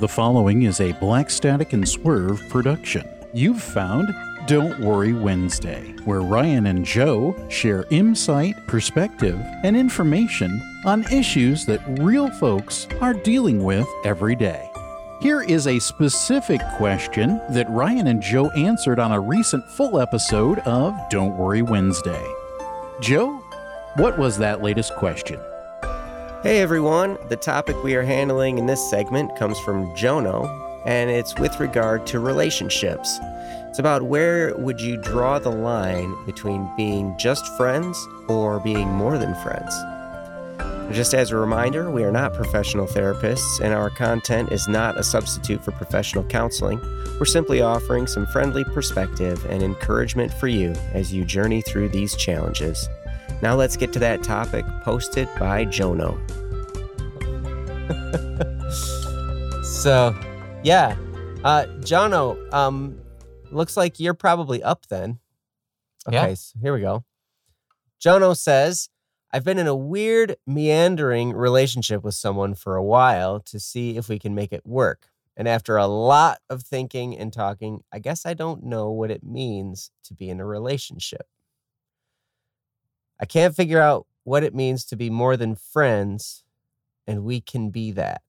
The following is a Black Static and Swerve production. You've found Don't Worry Wednesday, where Ryan and Joe share insight, perspective, and information on issues that real folks are dealing with every day. Here is a specific question that Ryan and Joe answered on a recent full episode of Don't Worry Wednesday. Joe, what was that latest question? Hey everyone, the topic we are handling in this segment comes from Jonno, and it's with regard to relationships. It's about where would you draw the line between being just friends or being more than friends. Just as a reminder, we are not professional therapists, and our content is not a substitute for professional counseling. We're simply offering some friendly perspective and encouragement for you as you journey through these challenges. Now let's get to that topic posted by Jonno. so, yeah. Uh, Jonno, um, looks like you're probably up then. Okay, Yeah. so here we go. Jonno says, I've been in a weird, meandering relationship with someone for a while to see if we can make it work. And after a lot of thinking and talking, I guess I don't know what it means to be in a relationship. I can't figure out what it means to be more than friends, and we can be that.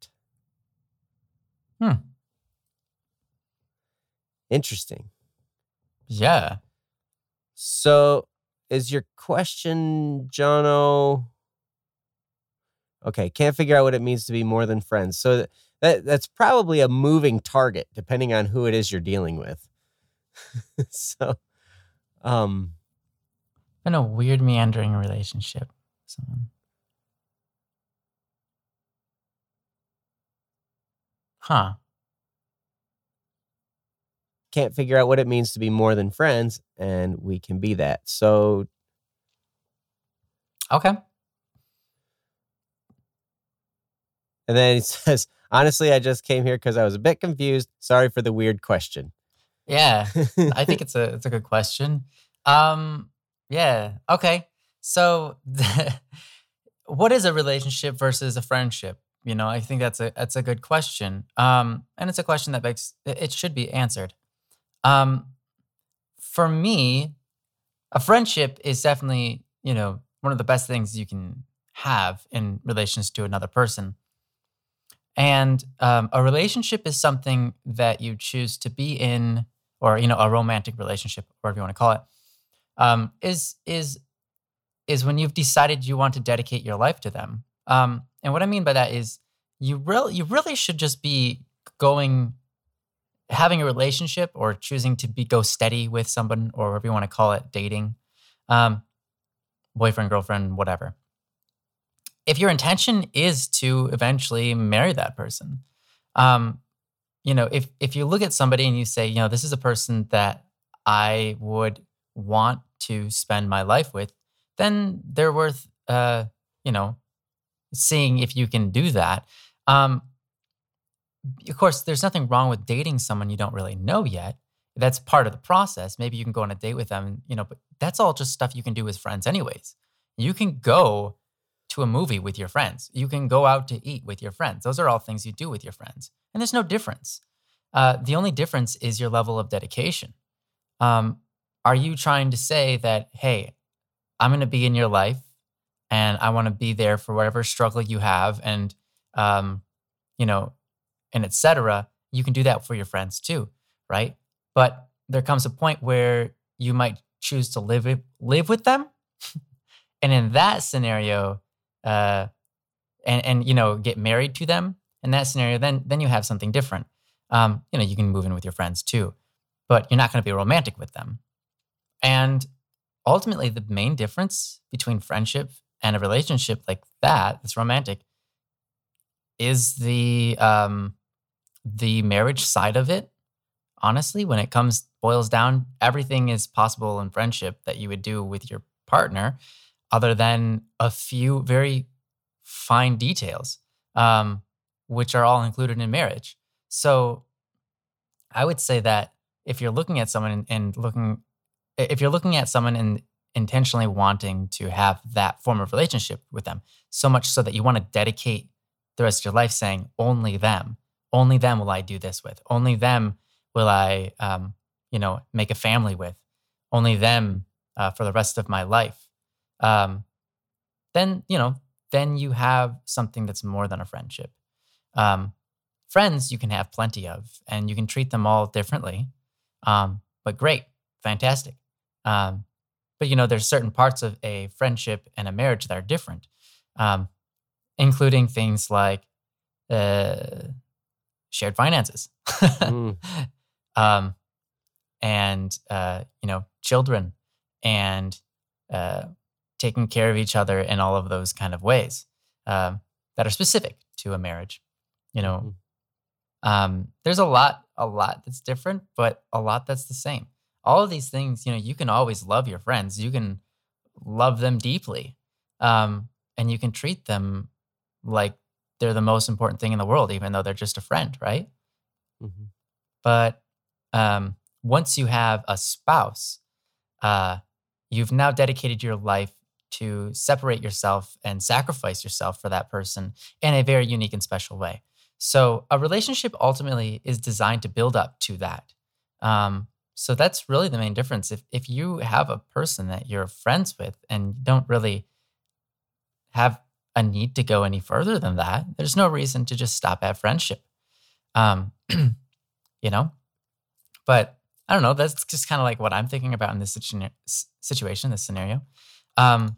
Hmm. Interesting. Yeah. So, is your question, Jonno? Okay, can't figure out what it means to be more than friends. So th- that that's probably a moving target, depending on who it is you're dealing with. so, um, In a weird meandering relationship. Someone. Huh. can't figure out what it means to be more than friends, and we can be that. So, Okay. and then he says, honestly, I just came here because I was a bit confused. Sorry for the weird question. Yeah. I think it's a it's a good question. Um yeah. Okay. So what is a relationship versus a friendship? You know, I think that's a that's a good question. Um and it's a question that makes it should be answered. Um for me, a friendship is definitely, you know, one of the best things you can have in relations to another person. And um, a relationship is something that you choose to be in, or you know, a romantic relationship, whatever you want to call it, um, is is is when you've decided you want to dedicate your life to them. Um, and what I mean by that is you really you really should just be going having a relationship or choosing to be go steady with someone or whatever you want to call it, dating, um, boyfriend, girlfriend, whatever. If your intention is to eventually marry that person, um, you know, if if you look at somebody and you say, you know, this is a person that I would want to spend my life with, then they're worth, uh, you know, seeing if you can do that. Um, of course, there's nothing wrong with dating someone you don't really know yet. That's part of the process. Maybe you can go on a date with them, you know, but that's all just stuff you can do with friends, anyways. You can go to a movie with your friends. You can go out to eat with your friends. Those are all things you do with your friends. And there's no difference. Uh, the only difference is your level of dedication. Um, are you trying to say that, hey, I'm going to be in your life and I want to be there for whatever struggle you have and, um, you know, and etc. You can do that for your friends too, right? But there comes a point where you might choose to live, live with them. and in that scenario, uh, and and you know get married to them in that scenario, then then you have something different. Um, you know, you can move in with your friends too, but you're not going to be romantic with them. And ultimately, the main difference between friendship and a relationship like that, that's romantic, is the um, the marriage side of it. Honestly, when it comes boils down, everything is possible in friendship that you would do with your partner other than a few very fine details, um, which are all included in marriage. So I would say that if you're looking at someone and, looking, if you're looking at someone and intentionally wanting to have that form of relationship with them, so much so that you want to dedicate the rest of your life saying only them, only them will I do this with. Only them will I, um, you know, make a family with. Only them uh, for the rest of my life. Um, then you know, then you have something that's more than a friendship. Um, friends you can have plenty of, and you can treat them all differently. Um, but great, fantastic. Um, but you know, there's certain parts of a friendship and a marriage that are different, um, including things like uh, shared finances, mm. um, and uh, you know, children, and uh, taking care of each other in all of those kind of ways um, that are specific to a marriage. You know, mm. um, there's a lot, a lot that's different, but a lot that's the same all of these things, you know, you can always love your friends. You can love them deeply. Um, and you can treat them like they're the most important thing in the world, even though they're just a friend, right? Mm-hmm. But um, once you have a spouse, uh, you've now dedicated your life to separate yourself and sacrifice yourself for that person in a very unique and special way. So, a relationship ultimately is designed to build up to that. Um, so that's really the main difference. If if you have a person that you're friends with and don't really have a need to go any further than that, there's no reason to just stop at friendship. Um, you know, but I don't know. That's just kind of like what I'm thinking about in this situ- situation, this scenario. Um,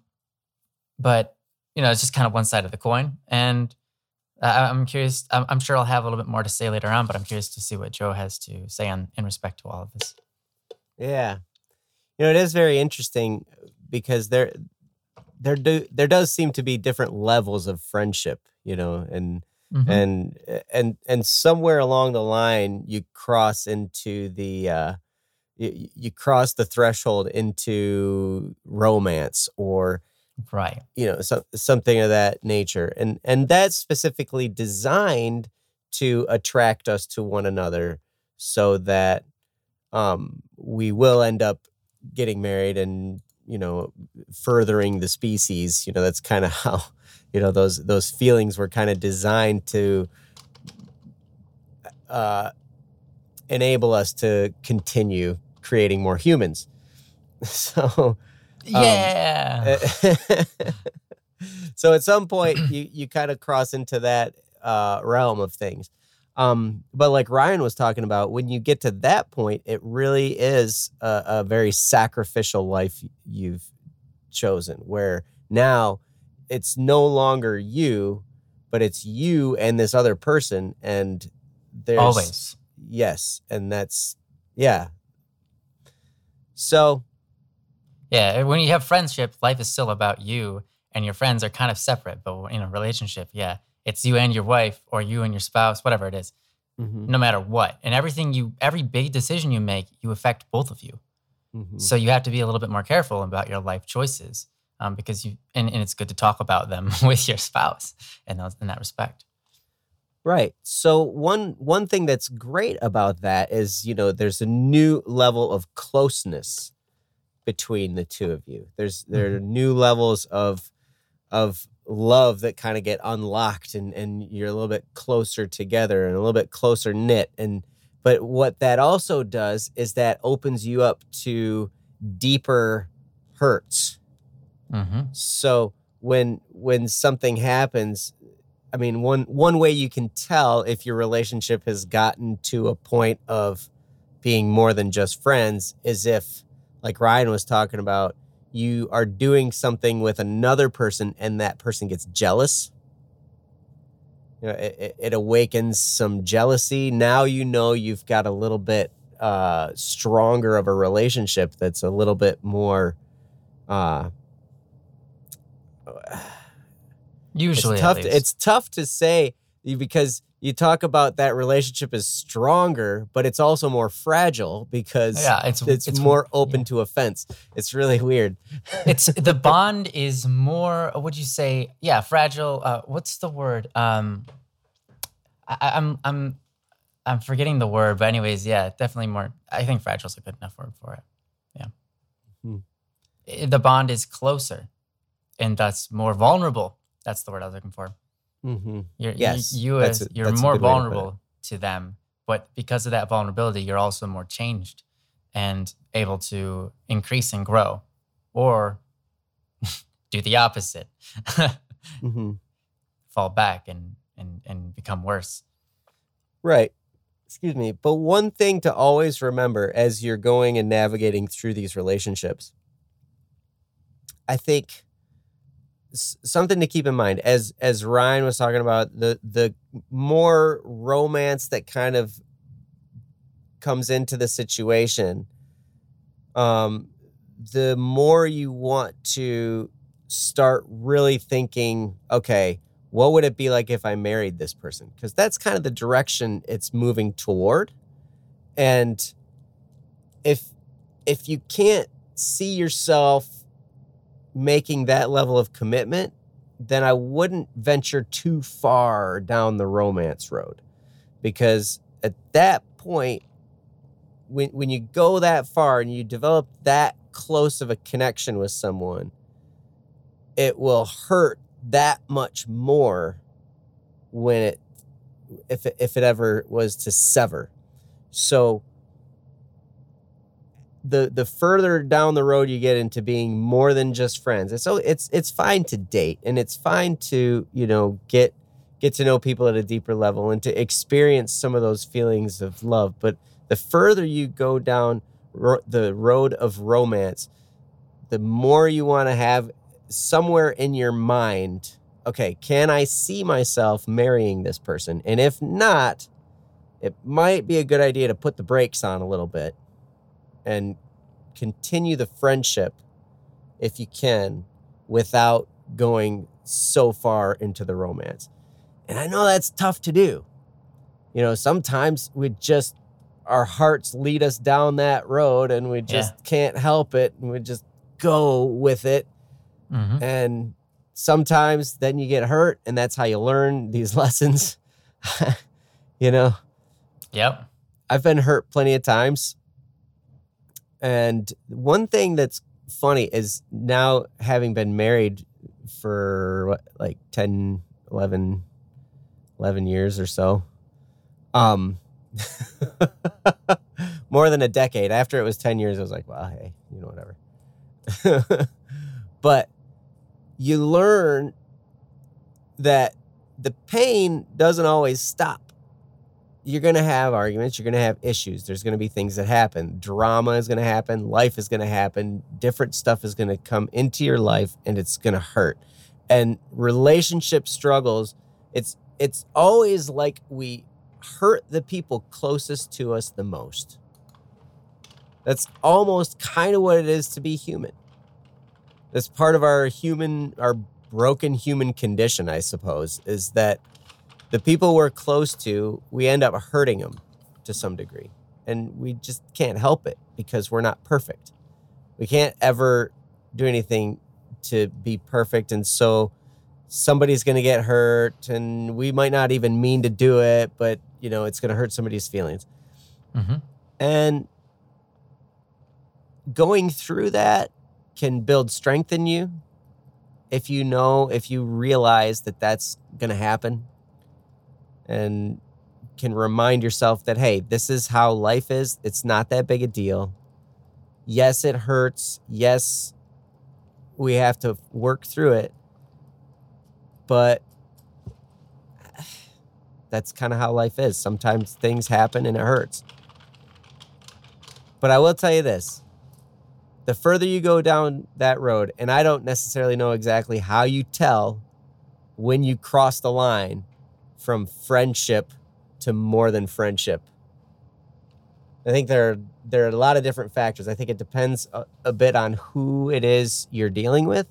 but you know, it's just kind of one side of the coin, and I'm curious. I'm, I'm sure I'll have a little bit more to say later on, but I'm curious to see what Joe has to say on in respect to all of this. Yeah. You know, it is very interesting because there there do there does seem to be different levels of friendship, you know, and mm-hmm. and and and somewhere along the line you cross into the uh you, you cross the threshold into romance or right you know so, something of that nature and and that's specifically designed to attract us to one another so that um, we will end up getting married and you know furthering the species you know that's kind of how you know those those feelings were kind of designed to uh, enable us to continue creating more humans. So um, yeah. so at some point you you kind of cross into that uh, realm of things um, but like Ryan was talking about, when you get to that point, it really is a, a very sacrificial life you've chosen, where now it's no longer you, but it's you and this other person. And there's always, yes. And that's, yeah. So, yeah, when you have friendship, life is still about you and your friends are kind of separate, but in a relationship, yeah, it's you and your wife or you and your spouse, whatever it is, mm-hmm. no matter what. And everything you, every big decision you make, you affect both of you. Mm-hmm. So you have to be a little bit more careful about your life choices um, because you, and, and it's good to talk about them with your spouse in, those, in that respect. Right. So one one thing that's great about that is, you know, there's a new level of closeness between the two of you. There's there mm-hmm. are new levels of of love that kind of get unlocked and and you're a little bit closer together and a little bit closer knit and but what that also does is that opens you up to deeper hurts mm-hmm. so when when something happens i mean one one way you can tell if your relationship has gotten to a point of being more than just friends is if like ryan was talking about you are doing something with another person and that person gets jealous. You know it, it awakens some jealousy. Now you know you've got a little bit uh, stronger of a relationship that's a little bit more uh, usually it's tough to, it's tough to say because you talk about that relationship is stronger, but it's also more fragile because yeah, it's, it's, it's more open yeah. to offense. It's really weird. it's the bond is more. Would you say? Yeah, fragile. Uh, what's the word? Um, I, I'm I'm I'm forgetting the word, but anyways, yeah, definitely more. I think fragile is a good enough word for it. Yeah, hmm. the bond is closer, and thus more vulnerable. That's the word I was looking for. Mm-hmm. You're, yes, you, you as, you're more vulnerable to them. But because of that vulnerability, you're also more changed and able to increase and grow or do the opposite, mm-hmm. fall back and, and, and become worse. Right. Excuse me. But one thing to always remember as you're going and navigating through these relationships, I think something to keep in mind as as Ryan was talking about the the more romance that kind of comes into the situation um the more you want to start really thinking okay what would it be like if I married this person? Because that's kind of the direction it's moving toward. And if if you can't see yourself making that level of commitment, then I wouldn't venture too far down the romance road. Because at that point, when, when you go that far and you develop that close of a connection with someone, it will hurt that much more when it if it, if it ever was to sever. So the the further down the road you get into being more than just friends. And so it's it's fine to date and it's fine to you know get get to know people at a deeper level and to experience some of those feelings of love. But the further you go down ro- the road of romance the more you want to have somewhere in your mind okay can i see myself marrying this person? And if not it might be a good idea to put the brakes on a little bit and continue the friendship if you can without going so far into the romance. And I know that's tough to do. You know, sometimes we just, our hearts lead us down that road and we just yeah. can't help it and we just go with it. Mm-hmm. And sometimes then you get hurt and that's how you learn these lessons. you know? Yep. I've been hurt plenty of times and one thing that's funny is now having been married for what, like 10, 11, 11 years or so. Um, more than a decade. After it was 10 years, I was like, well, hey, you know, whatever. but you learn that the pain doesn't always stop you're going to have arguments. You're going to have issues. There's going to be things that happen. Drama is going to happen. Life is going to happen. Different stuff is going to come into your life and it's going to hurt. And relationship struggles, it's it's always like we hurt the people closest to us the most. That's almost kind of what it is to be human. That's part of our human our broken human condition, I suppose, is that the people we're close to, we end up hurting them to some degree. And we just can't help it because we're not perfect. We can't ever do anything to be perfect. And so somebody's going to get hurt and we might not even mean to do it, but you know, it's going to hurt somebody's feelings. Mm-hmm. And going through that can build strength in you if you know, if you realize that that's going to happen and can remind yourself that, hey, this is how life is. It's not that big a deal. Yes, it hurts. Yes, we have to work through it. But that's kind of how life is. Sometimes things happen and it hurts. But I will tell you this the further you go down that road, and I don't necessarily know exactly how you tell when you cross the line from friendship to more than friendship. I think there are, there are a lot of different factors. I think it depends a, a bit on who it is you're dealing with,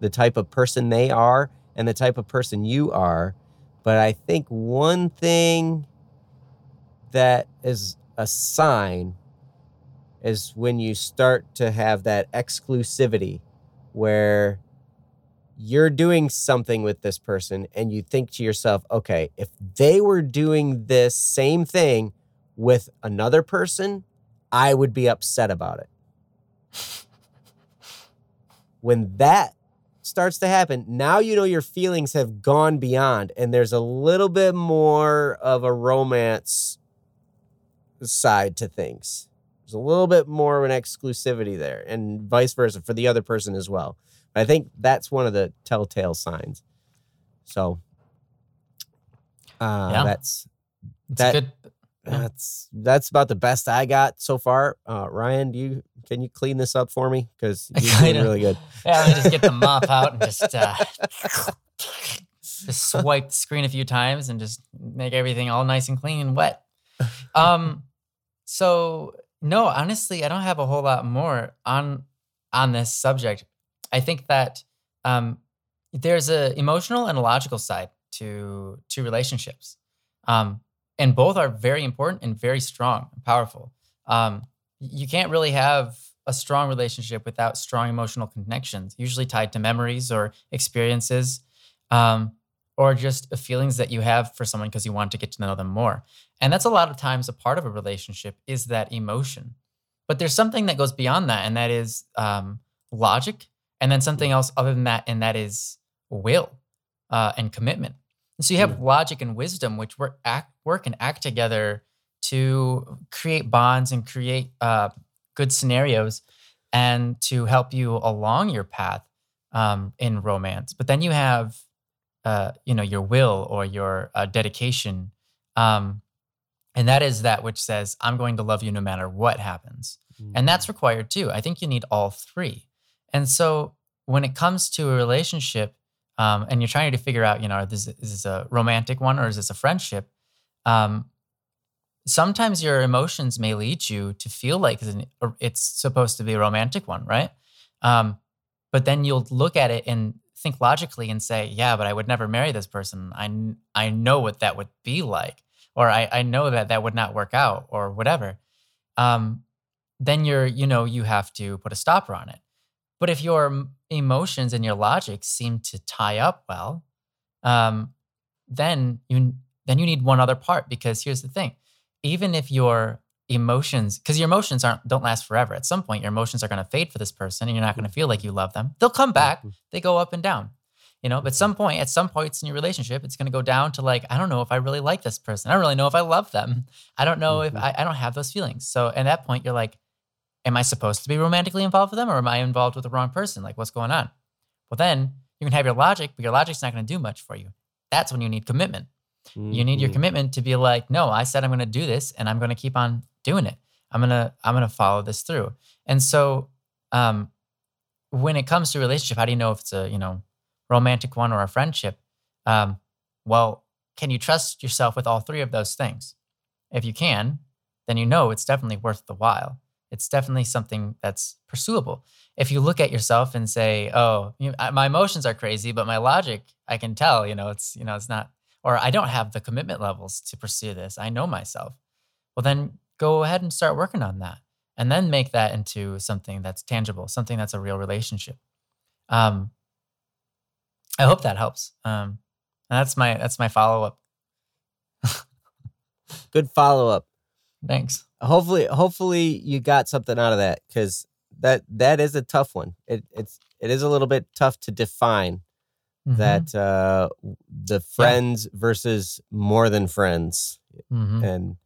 the type of person they are, and the type of person you are. But I think one thing that is a sign is when you start to have that exclusivity where you're doing something with this person and you think to yourself, okay, if they were doing this same thing with another person, I would be upset about it. when that starts to happen, now you know your feelings have gone beyond, and there's a little bit more of a romance side to things. There's a little bit more of an exclusivity there, and vice versa for the other person as well. I think that's one of the telltale signs. So, uh, Yeah. that's It's that- good. Yeah. that's that's about the best I got so far. Uh, Ryan, do you can you clean this up for me because you're doing really good. Yeah, let me just get the mop out and just uh, just swipe the screen a few times and just make everything all nice and clean and wet. Um, so no, honestly, I don't have a whole lot more on on this subject. I think that um, there's a emotional and a logical side to to relationships, um, and both are very important and very strong and powerful. Um, you can't really have a strong relationship without strong emotional connections, usually tied to memories or experiences, um, or just feelings that you have for someone because you want to get to know them more. And that's a lot of times a part of a relationship is that emotion. But there's something that goes beyond that, and that is um, logic, and then something else other than that, and that is will uh, and commitment. And so you have logic and wisdom, which work act, work and act together to create bonds and create uh, good scenarios and to help you along your path um, in romance. But then you have, uh, you know, your will or your uh, dedication, um, and that is that which says, "I'm going to love you no matter what happens." And that's required too. I think you need all three. And so when it comes to a relationship, um, and you're trying to figure out, you know, is this, is this a romantic one or is this a friendship? Um, sometimes your emotions may lead you to feel like it's supposed to be a romantic one, right? Um, but then you'll look at it and think logically and say, yeah, but I would never marry this person. I, I know what that would be like, or I, I know that that would not work out, or whatever. Um, then you're, you know, you have to put a stopper on it. But if your emotions and your logic seem to tie up well, um, then you then you need one other part because here's the thing: even if your emotions, because your emotions aren't don't last forever. At some point, your emotions are going to fade for this person, and you're not going to feel like you love them. They'll come back. They go up and down. You know, but some point, at some points in your relationship, it's going to go down to like, I don't know if I really like this person. I don't really know if I love them. I don't know if Mhm. I, I don't have those feelings. So at that point, you're like, am I supposed to be romantically involved with them or am I involved with the wrong person? Like, what's going on? Well, then you can have your logic, but your logic's not going to do much for you. That's when you need commitment. You need your Mhm. commitment to be like, no, I said I'm going to do this and I'm going to keep on doing it. I'm going to, I'm going to follow this through. And so, um, when it comes to relationship, how do you know if it's a, you know, romantic one or a friendship? Um, well, can you trust yourself with all three of those things? If you can, then you know it's definitely worth the while. It's definitely something that's pursuable. If you look at yourself and say, "Oh, you, my emotions are crazy, but my logic, I can tell, you know, it's you know, it's not," or I don't have the commitment levels to pursue this. I know myself. Well, then go ahead and start working on that, and then make that into something that's tangible, something that's a real relationship. Um, I hope that helps. Um, that's my that's my follow up. Good follow up. Thanks. Hopefully, hopefully you got something out of that because that that is a tough one. It it's it is a little bit tough to define Mhm. that uh, the friends versus more than friends Mhm. and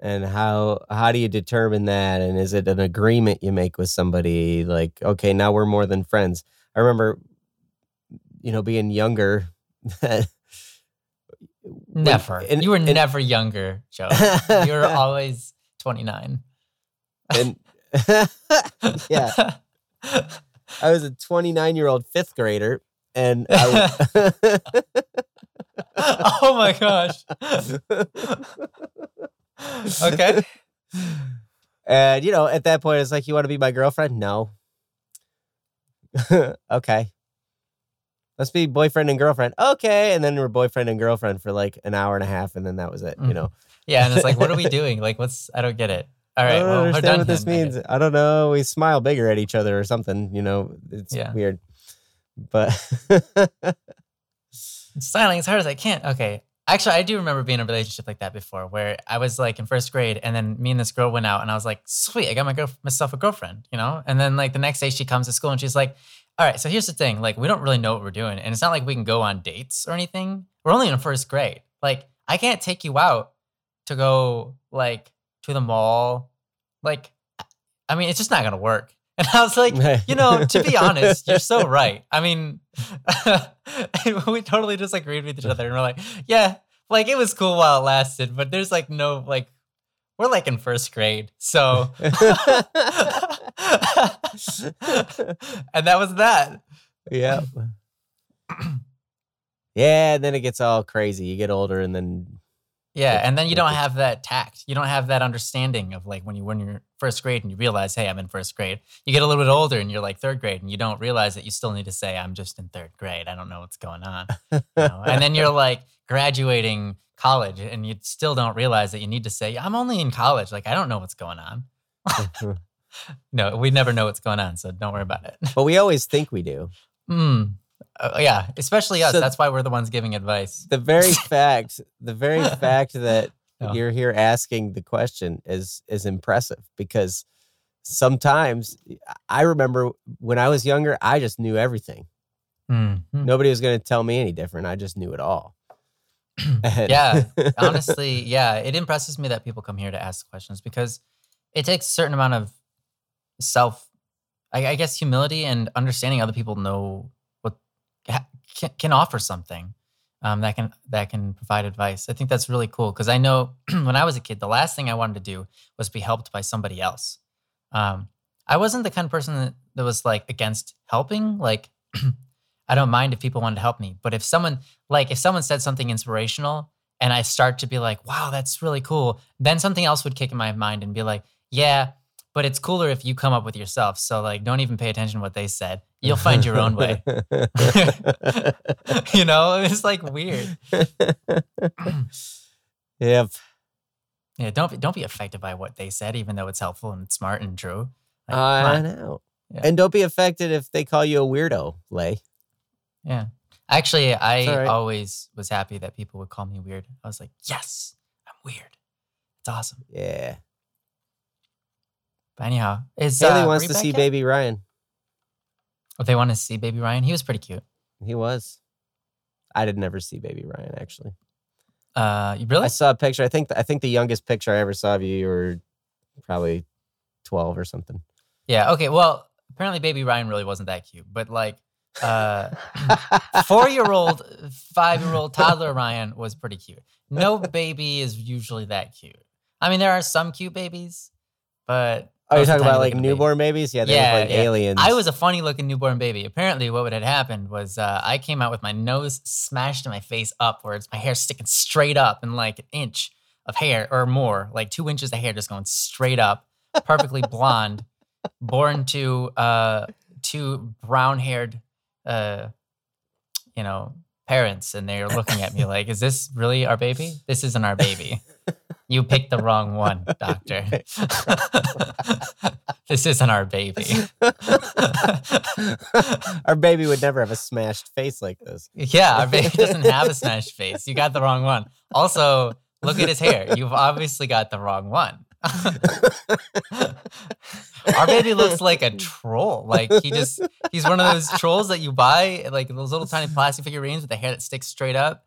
and how how do you determine that and is it an agreement you make with somebody like okay now we're more than friends i remember you know being younger Never. and- you were and- never younger, Joe. you were always 29. and yeah i was a 29 year old fifth grader and I, oh my gosh. okay. and you know at that point it's like you want to be my girlfriend no okay let's be boyfriend and girlfriend okay and then we're boyfriend and girlfriend for like an hour and a half and then that was it you Mhm. know Yeah, and it's like, what are we doing? Like, what's? I don't get it. All right, i don't well, we're understand done. what this then, means i don't know we smile bigger at each other or something you know it's Yeah. weird but styling as hard as I can. Okay. Actually, I do remember being in a relationship like that before, where I was like in first grade, and then me and this girl went out, and I was like, "Sweet, I got my girl myself a girlfriend," you know. And then like the next day, she comes to school and she's like, all right, so here's the thing. Like, we don't really know what we're doing. And it's not like we can go on dates or anything. We're only in first grade. Like, I can't take you out to go like to the mall. Like, I mean, it's just not gonna work. And I was like, you know, to be honest, you're so right. I mean, we totally disagreed with each other, and we're like, yeah, like it was cool while it lasted, but there's like no like we're like in first grade. So and that was that. Yeah. yeah, and then it gets all crazy. You get older and then yeah, and then you don't have that tact. You don't have that understanding of like when you when you're first grade and you realize, hey, I'm in first grade. You get a little bit older and you're like third grade, and you don't realize that you still need to say, I'm just in third grade. I don't know what's going on. You know? and then you're like graduating college, and you still don't realize that you need to say, I'm only in college. Like I don't know what's going on. no, we never know what's going on, so don't worry about it. But we always think we do. Mm. Uh, yeah, especially us. So- That's why we're the ones giving advice. The very fact, the very fact that No. you're here asking the question is is impressive because sometimes I remember when I was younger, I just knew everything. Mhm. Nobody was going to tell me any different. I just knew it all. Yeah, honestly, yeah, it impresses me that people come here to ask questions because it takes a certain amount of self, I, I guess, humility and understanding other people know can, can offer something um, that can that can provide advice. I think that's really cool because I know when I was a kid, the last thing I wanted to do was be helped by somebody else. Um, I wasn't the kind of person that, that was like against helping. Like, I don't mind if people wanted to help me, but if someone like if someone said something inspirational and I start to be like, wow, that's really cool, then something else would kick in my mind and be like, yeah, but it's cooler if you come up with yourself. So like, don't even pay attention to what they said. You'll find your own way. you know, it's like weird. yep. Yeah, don't be, don't be affected by what they said, even though it's helpful and smart and true. Like, I know. Yeah. And don't be affected if they call you a weirdo, Lay. Yeah. Actually, I right. always was happy that people would call me weird. I was like, yes, I'm weird. It's awesome. Yeah. But anyhow, is Haley uh, wants were to see baby Ryan. Oh, they want to see baby Ryan. He was pretty cute. He was. I did never see baby Ryan actually. Uh, you really? I saw a picture. I think I think the youngest picture I ever saw of you, you were probably twelve or something. Yeah. Okay. Well, apparently, baby Ryan really wasn't that cute, but like, uh, four-year-old, five-year-old, toddler Ryan was pretty cute. No baby is usually that cute. I mean, there are some cute babies, but Oh, you're most of the talking about like a baby. newborn babies? Yeah, they Yeah, look like yeah. aliens. I was a funny looking newborn baby. Apparently, what would had happened was uh, I came out with my nose smashed and my face upwards, my hair sticking straight up and like an inch of hair or more, like two inches of hair just going straight up, perfectly blonde, born to uh, two brown haired, uh, you know, parents. And they're looking at me like, is this really our baby? This isn't our baby. You picked the wrong one, doctor. this isn't our baby. Our baby would never have a smashed face like this. Yeah, our baby doesn't have a smashed face. You got the wrong one. Also, look at his hair. You've obviously got the wrong one. our baby looks like a troll. Like he just he's one of those trolls that you buy, like those little tiny plastic figurines with the hair that sticks straight up.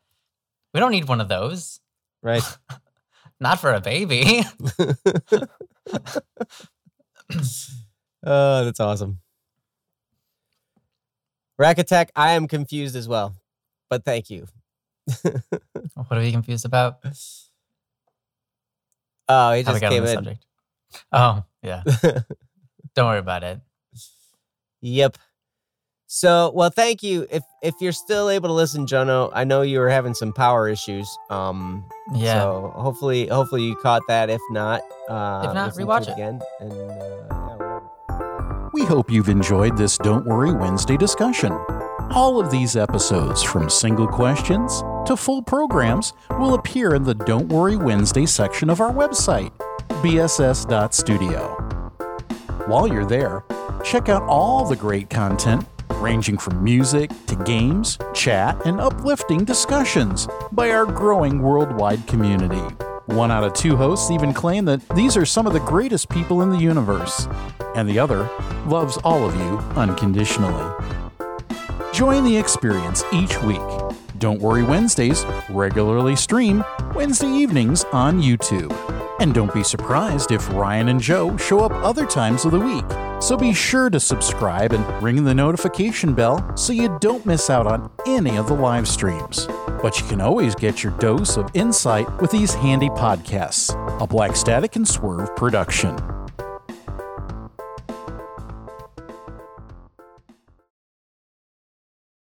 We don't need one of those. Right. Not for a baby. Oh, that's awesome. Rack Attack, I am confused as well. But thank you. what are you confused about? Oh, he just got on came the in. subject. Oh, yeah. Don't worry about it. Yep. So, well, thank you. If if you're still able to listen, Jonno, I know you were having some power issues. Um, Yeah. So hopefully, hopefully you caught that. If not, uh, If not, rewatch it. again. And uh, yeah. We hope you've enjoyed this Don't Worry Wednesday discussion. All of these episodes, from single questions to full programs, will appear in the Don't Worry Wednesday section of our website, bss.studio. While you're there, check out all the great content, ranging from music to games, chat, and uplifting discussions by our growing worldwide community. One out of two hosts even claim that these are some of the greatest people in the universe, and the other loves all of you unconditionally. Join the experience each week. Don't Worry Wednesdays regularly stream Wednesday evenings on YouTube. And don't be surprised if Ryan and Joe show up other times of the week. So be sure to subscribe and ring the notification bell so you don't miss out on any of the live streams. But you can always get your dose of insight with these handy podcasts, a Black Static and Swerve production.